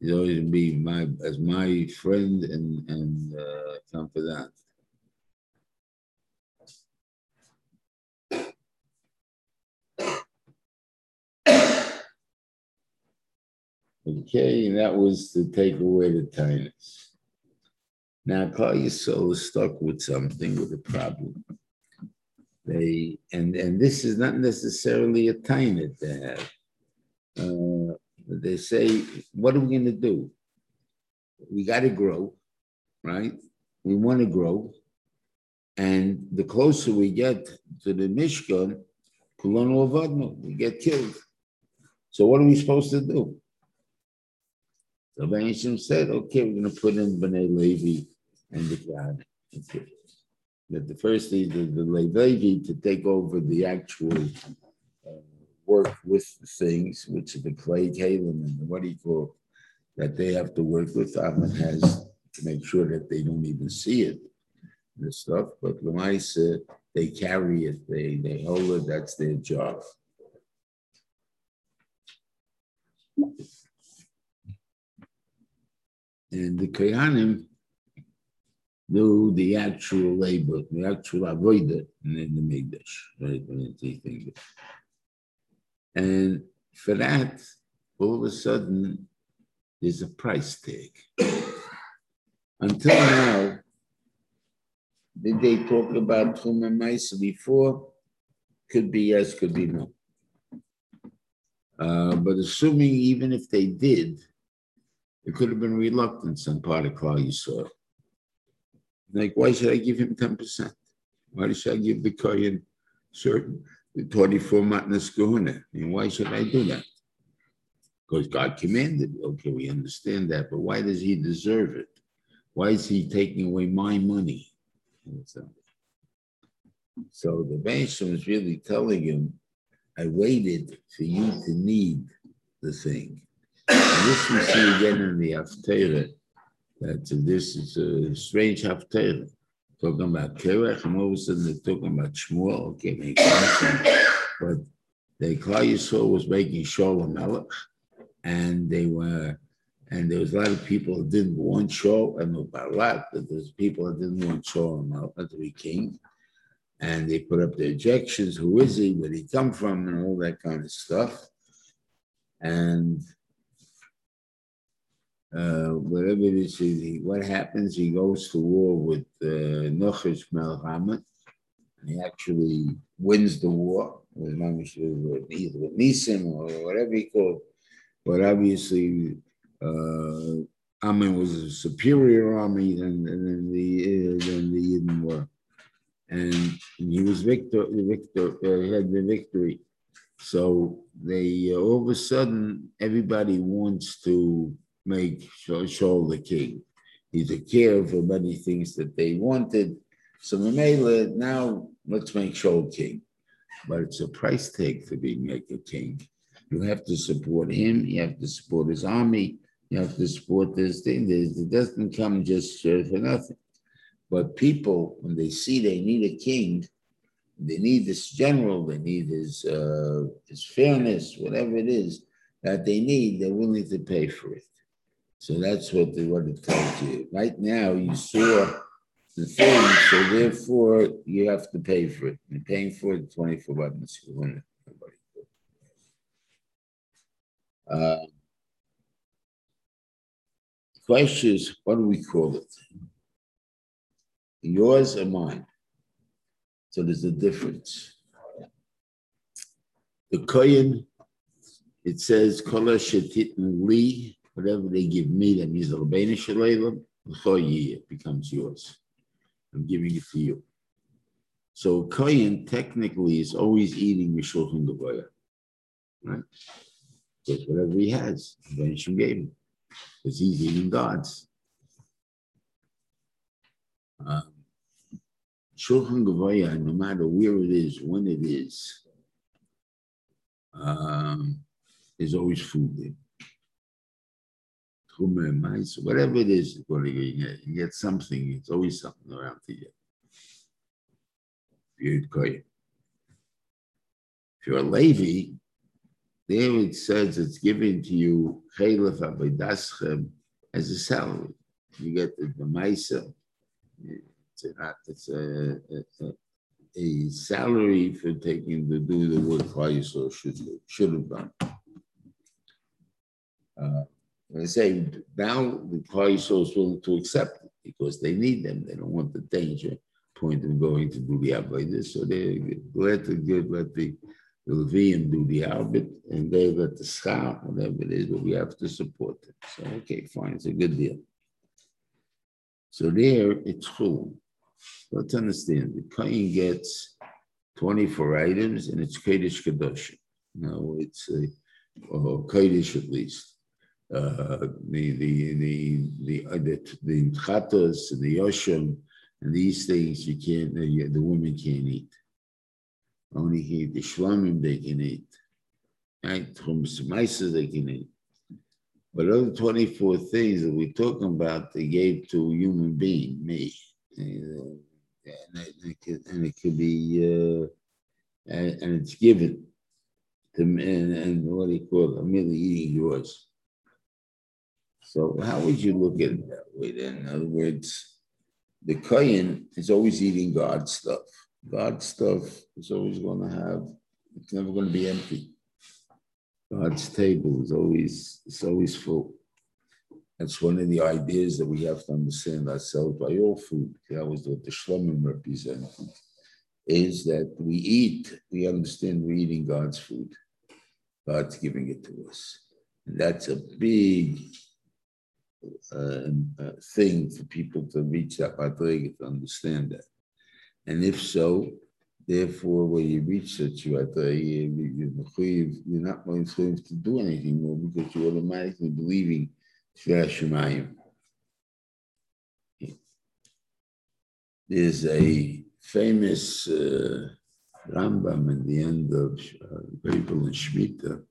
is always be my as my friend and and uh, confidant. Okay, that was to take away the tightness. Now, call your soul is stuck with something, with a problem. They and and this is not necessarily a tiny they have. Uh, they say, what are we going to do? We got to grow, right? We want to grow, and the closer we get to the Mishkan, we get killed. So what are we supposed to do? So Banishim said, okay, we're going to put in B'nai Levi and the God. That the first is the, the Levi to take over the actual uh, work with the things, which are the clay kalim and what do you call that they have to work with. Ahmed has to make sure that they don't even see it, the stuff. But Lamaisa, they carry it, they they hold it. That's their job. And the Kohanim, do the actual labor, the actual avoider in the Mikdash, right? When anything. And for that, all of a sudden, there's a price tag. Until now, did they talk about Tchum and Maisa before? Could be yes, could be no. Uh, but assuming even if they did, it could have been reluctance on part of Klal Yisrael. Like, why should I give him 10%? Why should I give the Kohen certain the 24 matnas kahuna? And why should I do that? Because God commanded. Okay, we understand that, but why does he deserve it? Why is he taking away my money? So the Basham is really telling him, I waited for you to need the thing. And this we see again in the Haftarah, that this is a strange Haftarah. Talking about Korach, and all of a sudden they're talking about Shmuel. Okay, makes sense. But the Klal was making Shalom Melech, and they were, and there was a lot of people who didn't want Shaul, and about a lot, but there's people that didn't want Shalom Melech to be king and they put up the objections. Who is he? Where did he come from? And all that kind of stuff. And uh, whatever it is, he, what happens? He goes to war with uh, Nochesh Melchamet. He actually wins the war with either with Nisim or whatever he called. But obviously, uh, Ammon was a superior army than, than the uh, than the Yidden were and he was victor, victor, uh, had the victory. So they uh, all of a sudden everybody wants to make Shaul the king. He's a care for many things that they wanted. So Mamela, now let's make Shaul king. But it's a price tag for being make a king. You have to support him. You have to support his army. You have to support this thing. It doesn't come just uh, for nothing. But people, when they see they need a king, they need this general, they need his, uh, his fairness, whatever it is that they need, they're willing to pay for it. So that's what, the, what it tells you. Right now, you saw the thing, so therefore you have to pay for it. You're paying for it 24 buttons. Uh, question is, what do we call it? yours or mine. So there's a difference. The Kohen, it says, Kola Shetitin Li, whatever they give me, that means the Rabbeinu Shalom, it becomes yours. I'm giving it to you. So Kohen technically is always eating Mishulchan Gavoya, right? Because whatever he has, Rabbeinu gave him. Because he's eating God's. Um, Shulchan no matter where it is, when it is, um, there's always food there. Whatever it is, you're get, you get something, it's always something around to you. If you're a Levi, there it says it's given to you as a salary. You get the, the Maisa, it's a, it's a, a, a salary for taking to do the work Klal should should have done. Uh, I say now the Klal is willing to accept it because they need them. They don't want the danger point of going to do the Avodah. So they glad to give let the, the Leviim do the Arbit and they let the Schar, whatever it is, but we have to support them. So okay, fine, it's a good deal. So there it's full. Let's understand. The Kohen gets 24 items and it's Kodesh Kadosh. No, it's a or Kodesh at least. Uh, the the the the uh, the the chatos and the yoshim and these things you can't the, the women can't eat. Only he the shlamim they can eat. Right, from they can eat. But other 24 things that we're talking about, they gave to a human being, me. And, it, could, and it could be, uh, and, and, it's given to, and, and what do you call it? I'm merely eating yours. So how would you look at it that way then? In other words, the Kohen is always eating God's stuff. God's stuff is always going to have, it's never going to be empty. God's table is always, it's always full. That's one of the ideas that we have to understand ourselves by all food. That was what the Shlomim represented, is that we eat, we understand we're eating God's food. God's giving it to us. And that's a big uh, thing for people to reach that madriga to understand that. And if so, therefore, when you reach such madriga, you're not going to do anything more because you're automatically believing Shveya There's a famous uh, Rambam in the end of uh, Babel and Shemitah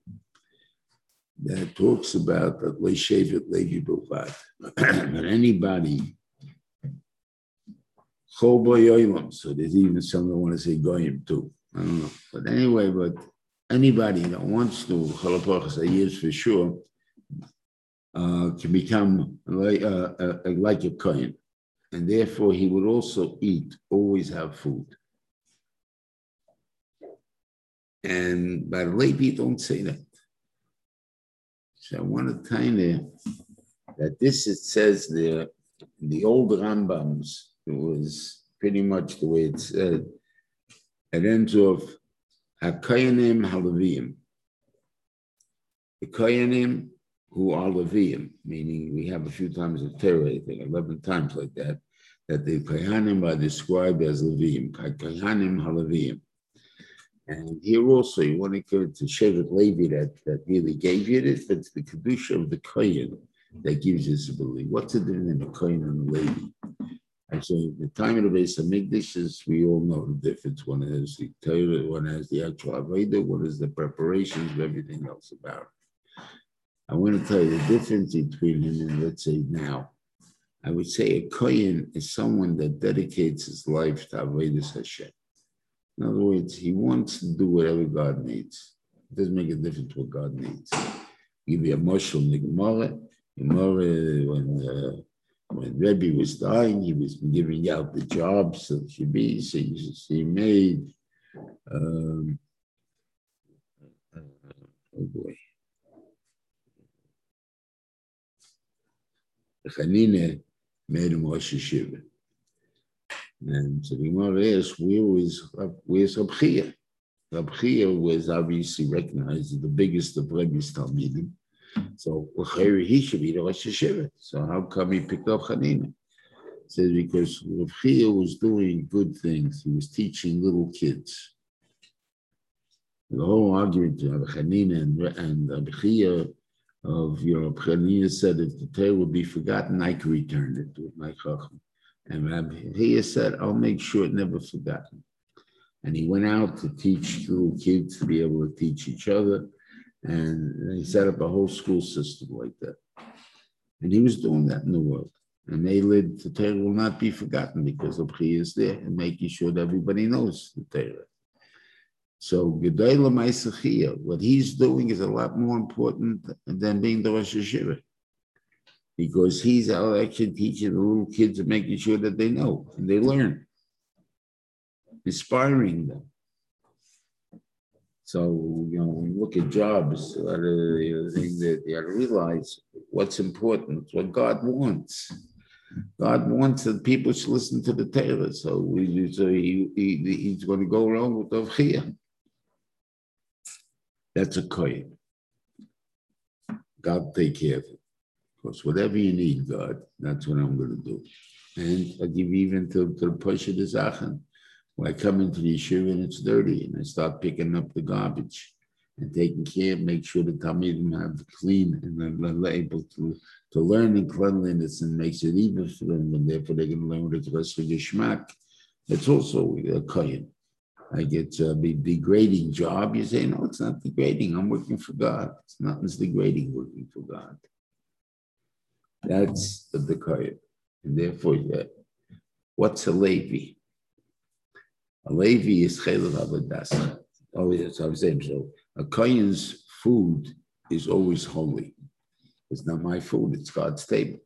that talks about that Leishevet Levi Bilvat. [CLEARS THROAT] But anybody, so there's even some that want to say Goyim too. I don't know. But anyway, but anybody that wants to, Chalapach years for sure, uh, can become like, uh, uh, like a Kohen. And therefore, he would also eat, always have food. And by Levi, don't say that. So I want to tell you that this it says there the old Rambams, it was pretty much the way it said. It ends off Hakayanim Halavim. The Kayanim who are Leviim, meaning we have a few times of Torah, I think 11 times like that, that the Kayanim are described as Leviim, Kayanim HaLeviim. And here also, you want to go to Shevet Levi that, that really gave you this, it's the Kedusha of the Kohen that gives you this ability. What's the difference in the Kohen and the Levi? And so the time of the base of Migdash is, we all know the difference. One has the Torah, one has the actual Aveda, one is the preparations of everything else about it. I want to tell you the difference between him and let's say now. I would say a Kohen is someone that dedicates his life to Avedis Hashem. In other words, he wants to do whatever God needs. It doesn't make a difference what God needs. Give you a in the Gemara. When, uh, when Rebbe was dying, he was giving out the jobs that should be. So he, made, um, oh boy. Made him Rosh Hashiva. And the Gemara asks, where was uh, where's Rabchia? Rabchia was obviously recognized as the biggest of Rebbe's Talmidim. So he should be the Rosh Hashiva. So how come he picked up Hanina? Says because Rabchia was doing good things. He was teaching little kids. The whole argument of Hanina and, and of you know, said if the Torah would be forgotten, I could return it to my Chacham. And Rabbi said, I'll make sure it never forgotten. And he went out to teach little kids to be able to teach each other. And he set up a whole school system like that. And he was doing that in the world. And they lived, the Torah will not be forgotten because the Pri is there and making sure that everybody knows the Torah. So Gedayla Maisachia, what he's doing is a lot more important than being the Rosh Hashiva because he's out actually teaching the little kids and making sure that they know and they learn, inspiring them. So, you know, when you look at jobs, a lot the things that you got to realize what's important, what God wants. God wants that people should listen to the Torah. So, we, so he, he, he's going to go around with the. That's a kohen. God take care of it course, whatever you need, God, that's what I'm going to do. And I give even to, to the push of the Zachan. When I come into the yeshiva and it's dirty, and I start picking up the garbage and taking care, make sure the Talmidim have clean and they're able to, to learn in cleanliness and makes it even for them, and therefore they're going to learn the rest of the shmak. It's also a kohen. I get a degrading job. You say, no, it's not degrading. I'm working for God. It's nothing's degrading working for God. That's the Kohen. And therefore, yeah. what's a Levi? A Levi is Chelav Avodas. Oh, yes, I was saying so. A Kohen's food is always holy. It's not my food, it's God's table.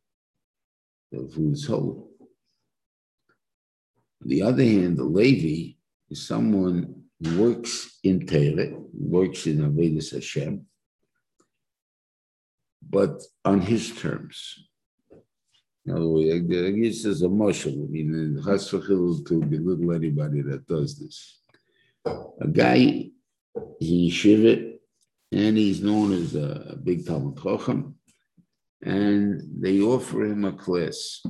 The food is holy. On the other hand, the Levi is someone who works in Torah, works in Avedis Hashem, but on his terms. In other words, I guess as a marshal, I mean, it has to belittle anybody that does this. A guy, he shiva, and he's known as a big Talmud Chacham, and they offer him a class,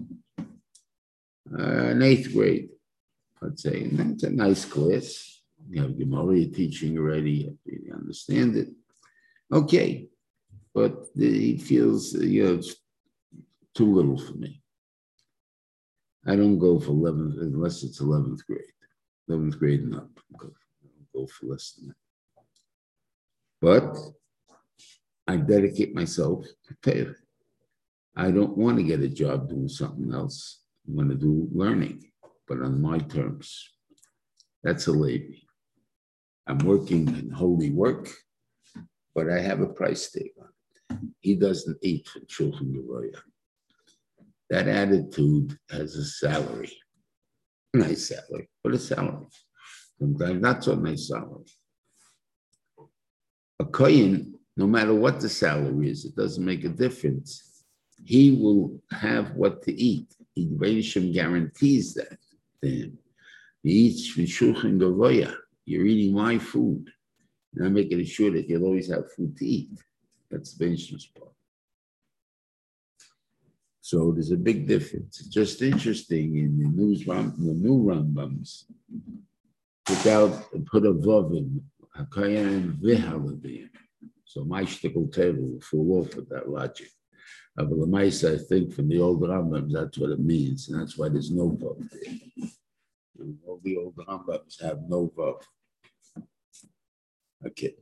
uh, an eighth grade, let's say. And it's a nice class. You have Gemara teaching already, you understand it. Okay, but he feels uh, you know it's too little for me. I don't go for 11th unless it's 11th grade, 11th grade and up. I don't go for less than that. But I dedicate myself to Torah. I don't want to get a job doing something else. I'm going to do learning, but on my terms. That's a Levi. I'm working in holy work, but I have a price tag. He doesn't eat for Shulchan Geroya. That attitude has a salary. Nice salary, but a salary. Sometimes not so nice salary. A Kohen, no matter what the salary is, it doesn't make a difference. He will have what to eat. He guarantees that to him. He eats from Shulchan Geroya. You're eating my food. And I'm making sure that you'll always have food to eat. That's the Benjamin's part. So there's a big difference. It's just interesting in the news the new Rambams, without out put a vav in Hakayan Vihaladim. So my shtickle table will fall off with that logic. Uh, the mice, I think, from the old Rambams, that's what it means, and that's why there's no vav there. All the old Rambams have no vav. Okay.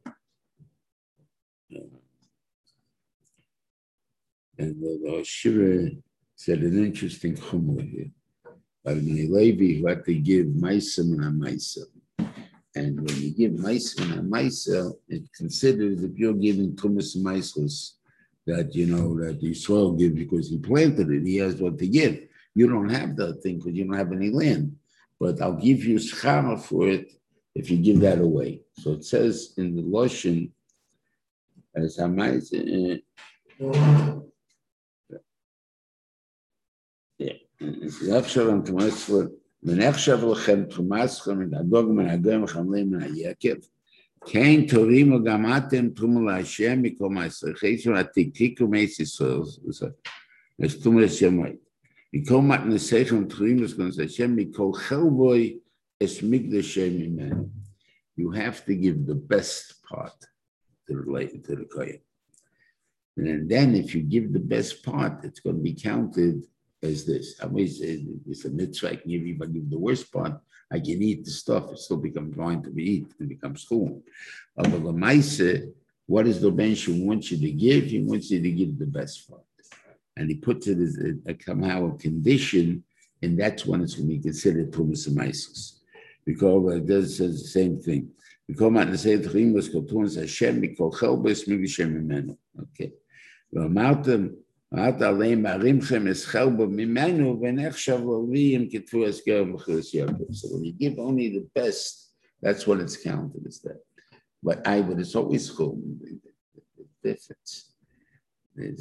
And uh, the, the Shiva said an interesting chumrah here. But in Levi, who had to give Maisim and Amaisa. And when you give Maisim and Amaisa, it's considered if you're giving Tumas Maisos, that you know that the soil gives because he planted it, he has what to give. You don't have that thing because you don't have any land. But I'll give you schama for it if you give that away. So it says in the Loshen, as eh, Amaisa. Uh, אפשר תמוס ונחשב לכם תרומסכם מן הדוג מן הגויים וחמלים מן היקב. כן תורימו גם אתם תרומו להשם מכל מעשר חשבון התקתיקו מייס ישראל. אז תרומו לשם מועד. מכל מתנסיכם תורימו סגונס השם מכל חלבוי אס מקדשי ממנו. You have to give the best part to the, to the kohen. And then if you give the best part, it's going to be counted as this. I mean, it's a mitzvah. I can give you, give the worst part, I can eat the stuff. It still becomes fine to be eat and becomes cool. But the Maise, what does the bench want you to give? He wants you to give the best part. And he puts it as a, a somehow a condition, and that's when it's going to be considered Tumas and Because uh, it does says the same thing. Say the Rimus Kotuns Hashem, Mikol Chelbes, Migishem Imenu. Okay. Well, ואת עליהם מערימכם אסחל בו ממנו ונחשב עולים כתבו הסגר בחוץ יעקב. So when you give only the best, that's what it's counted as that. But I, but it's always chum, the difference.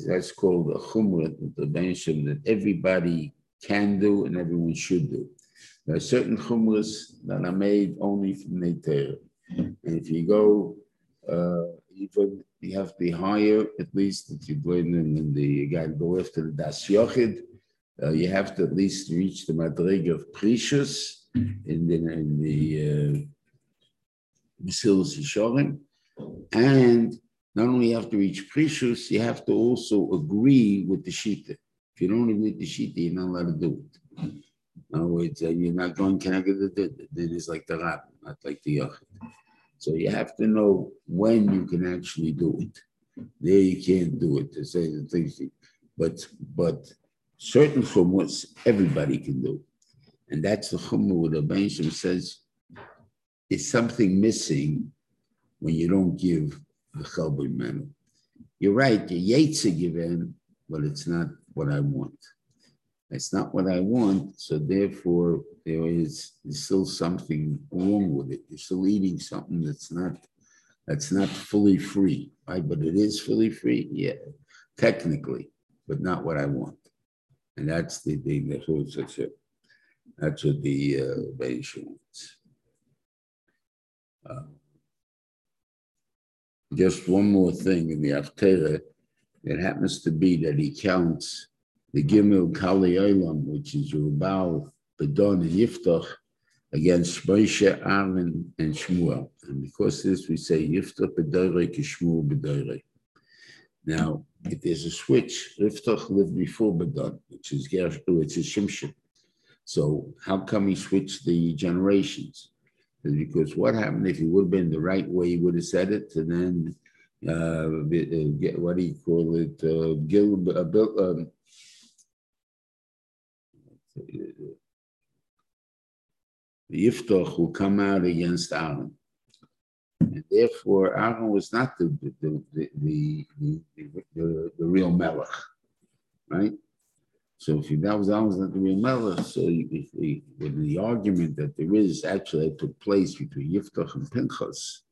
That's called a chumrah, the mention that everybody can do and everyone should do. There are certain chumras that are made only from the And if you go uh, even you have to be higher, at least if you're going in, in the you to go after the Das Yochid. Uh, you have to at least reach the Madrig of Precious in the in the uh. And not only have to reach Precious, you have to also agree with the Shita. If you don't agree with the Shita, you're not allowed to do it. In other words, uh, you're not going connected to the Then it's like the Rab, not like the Yochid. So you have to know when you can actually do it. There you can't do it to say the things, but but certain chumras everybody can do, and that's the chumrah where the says is something missing when you don't give the chalbui menu. You're right, the yates are given, but it's not what I want. It's not what I want, so therefore there is still something wrong with it. You're still eating something that's not that's not fully free, right? But it is fully free, yeah, technically, but not what I want. And that's the thing that's what such a that's what the uh, wants. Uh, just one more thing in the Haftarah, it happens to be that he counts the Gimel Kali Olam, which is Rubal, Bedon, Yiftach against Moshe, Aaron, and Shmuel. And because this, we say Yiftach B'dorei Kishmuel B'dorei. Now, if there's a switch, Yiftach lived before Bedon, which is Gersh, which is Shimshon. So how come he switched the generations? Because what happened if he would have been the right way, he would have said it, and then uh, get what do you call it? Uh, Gil, uh, um, the Yiftach will come out against Aaron. And therefore, Aaron was not the the the the, the, the, real melech, right? So if he, that was was not the real melech, so if the, with the argument that there is actually that took place between Yiftach and Pinchas,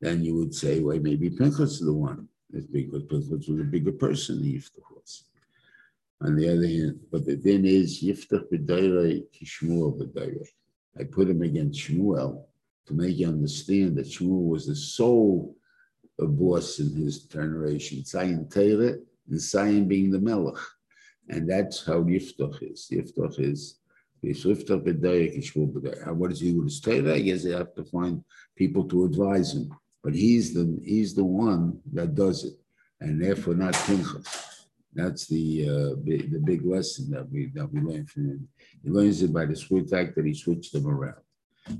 then you would say, well, maybe Pinchas is the one. Because Pinchas was a bigger person than Yiftach was. On the other hand, but the thing is, Yiftach b'dayrei kishmuel b'dayrei. I put him against Shmuel to make you understand that Shmuel was the sole boss in his generation. Zion Torah and Zion being the Melech. And that's how Yiftach is. Yiftach is is Yiftach b'dayrei kishmuel b'dayrei. And What does he with his Torah? I guess they have to find people to advise him. But he's the he's the one that does it, and therefore not Pinchas. That's the uh, big, the big lesson that we that we learn from him. He learns it by the sweet fact that he switched them around.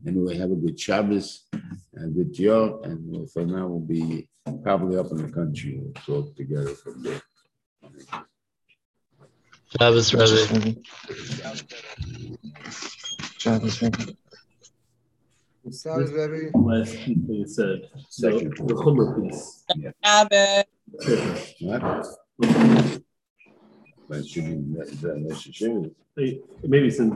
Anyway, have a good Shabbos and good year, and for now we'll be probably up in the country. We'll talk together from there. Shabbos, Rebbe. Shabbos, Rebbe. Sounds very. last thing you said. So Second. the Chumrah piece. Shabbos. What? That should be that, that, that Maybe since this